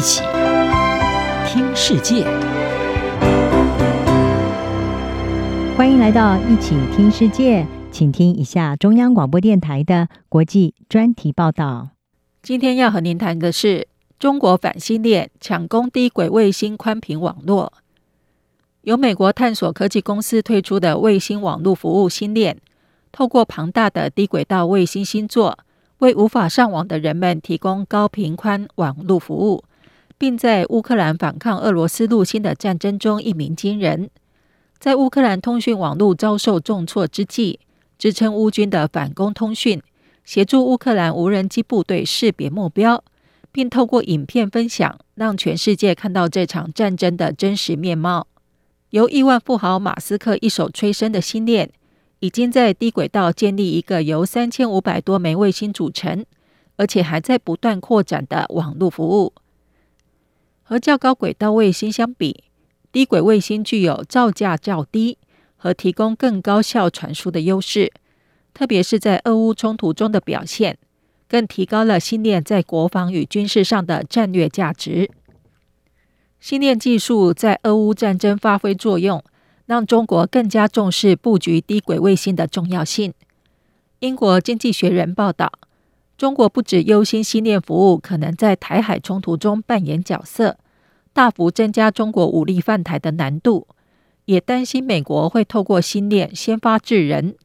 一起听世界，欢迎来到一起听世界，请听一下中央广播电台的国际专题报道。今天要和您谈的是中国反星链抢攻低轨卫星宽频网络。由美国探索科技公司推出的卫星网络服务星链，透过庞大的低轨道卫星星座，为无法上网的人们提供高频宽网络服务。并在乌克兰反抗俄罗斯入侵的战争中一鸣惊人。在乌克兰通讯网络遭受重挫之际，支撑乌军的反攻通讯，协助乌克兰无人机部队识别目标，并透过影片分享，让全世界看到这场战争的真实面貌。由亿万富豪马斯克一手催生的星链，已经在低轨道建立一个由三千五百多枚卫星组成，而且还在不断扩展的网络服务。和较高轨道卫星相比，低轨卫星具有造价较低和提供更高效传输的优势，特别是在俄乌冲突中的表现，更提高了星链在国防与军事上的战略价值。星链技术在俄乌战争发挥作用，让中国更加重视布局低轨卫星的重要性。英国经济学人报道。中国不止忧心星链服务可能在台海冲突中扮演角色，大幅增加中国武力犯台的难度，也担心美国会透过星链先发制人，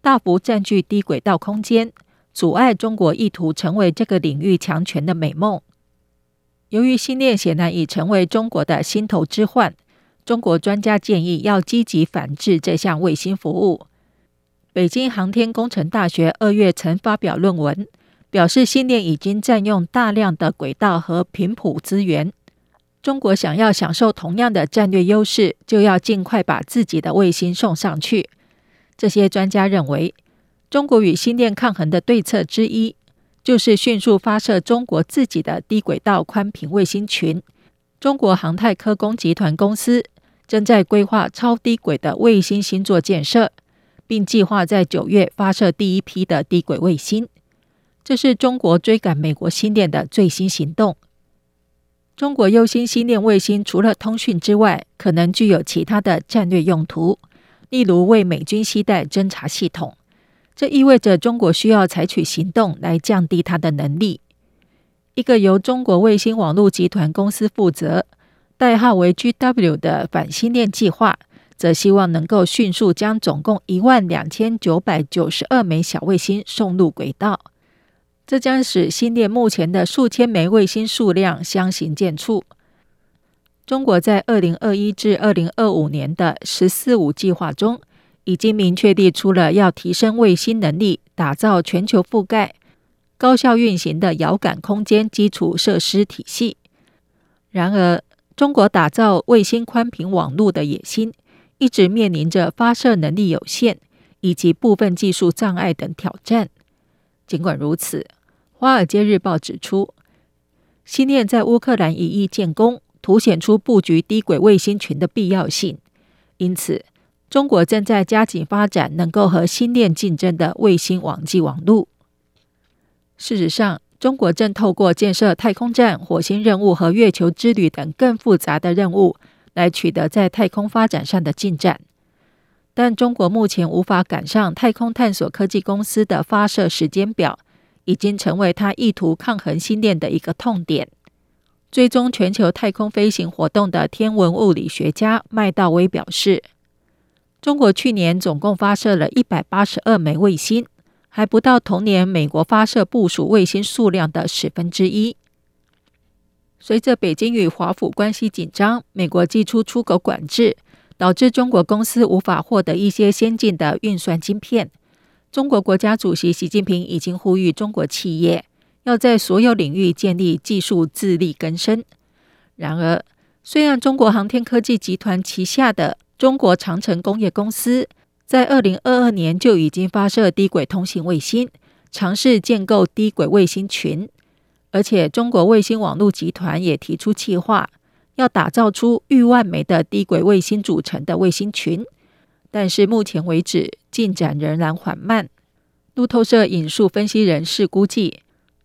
大幅占据低轨道空间，阻碍中国意图成为这个领域强权的美梦。由于星链显然已成为中国的心头之患，中国专家建议要积极反制这项卫星服务。北京航天工程大学二月曾发表论文。表示，星链已经占用大量的轨道和频谱资源。中国想要享受同样的战略优势，就要尽快把自己的卫星送上去。这些专家认为，中国与星链抗衡的对策之一，就是迅速发射中国自己的低轨道宽频卫星群。中国航太科工集团公司正在规划超低轨的卫星星座建设，并计划在九月发射第一批的低轨卫星。这是中国追赶美国星链的最新行动。中国忧心星链卫星除了通讯之外，可能具有其他的战略用途，例如为美军携带侦察系统。这意味着中国需要采取行动来降低它的能力。一个由中国卫星网络集团公司负责、代号为 GW 的反星链计划，则希望能够迅速将总共一万两千九百九十二枚小卫星送入轨道。这将使星链目前的数千枚卫星数量相形见绌。中国在二零二一至二零二五年的“十四五”计划中，已经明确地出了要提升卫星能力，打造全球覆盖、高效运行的遥感空间基础设施体系。然而，中国打造卫星宽频网络的野心，一直面临着发射能力有限以及部分技术障碍等挑战。尽管如此，《华尔街日报》指出，星链在乌克兰一役建功，凸显出布局低轨卫星群的必要性。因此，中国正在加紧发展能够和星链竞争的卫星网际网络。事实上，中国正透过建设太空站、火星任务和月球之旅等更复杂的任务，来取得在太空发展上的进展。但中国目前无法赶上太空探索科技公司的发射时间表，已经成为他意图抗衡星链的一个痛点。追踪全球太空飞行活动的天文物理学家麦道威表示，中国去年总共发射了一百八十二枚卫星，还不到同年美国发射部署卫星数量的十分之一。随着北京与华府关系紧张，美国祭出出口管制。导致中国公司无法获得一些先进的运算晶片。中国国家主席习近平已经呼吁中国企业要在所有领域建立技术自力更生。然而，虽然中国航天科技集团旗下的中国长城工业公司在二零二二年就已经发射低轨通信卫星，尝试建构低轨卫星群，而且中国卫星网络集团也提出计划。要打造出逾万枚的低轨卫星组成的卫星群，但是目前为止进展仍然缓慢。路透社引述分析人士估计，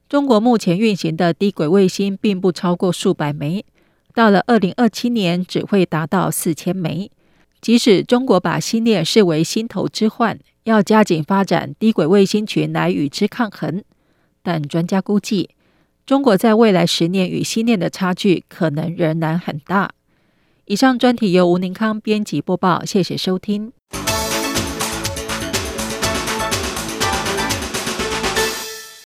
中国目前运行的低轨卫星并不超过数百枚，到了二零二七年只会达到四千枚。即使中国把星链视为心头之患，要加紧发展低轨卫星群来与之抗衡，但专家估计，中国在未来十年与西念的差距可能仍然很大。以上专题由吴宁康编辑播报，谢谢收听。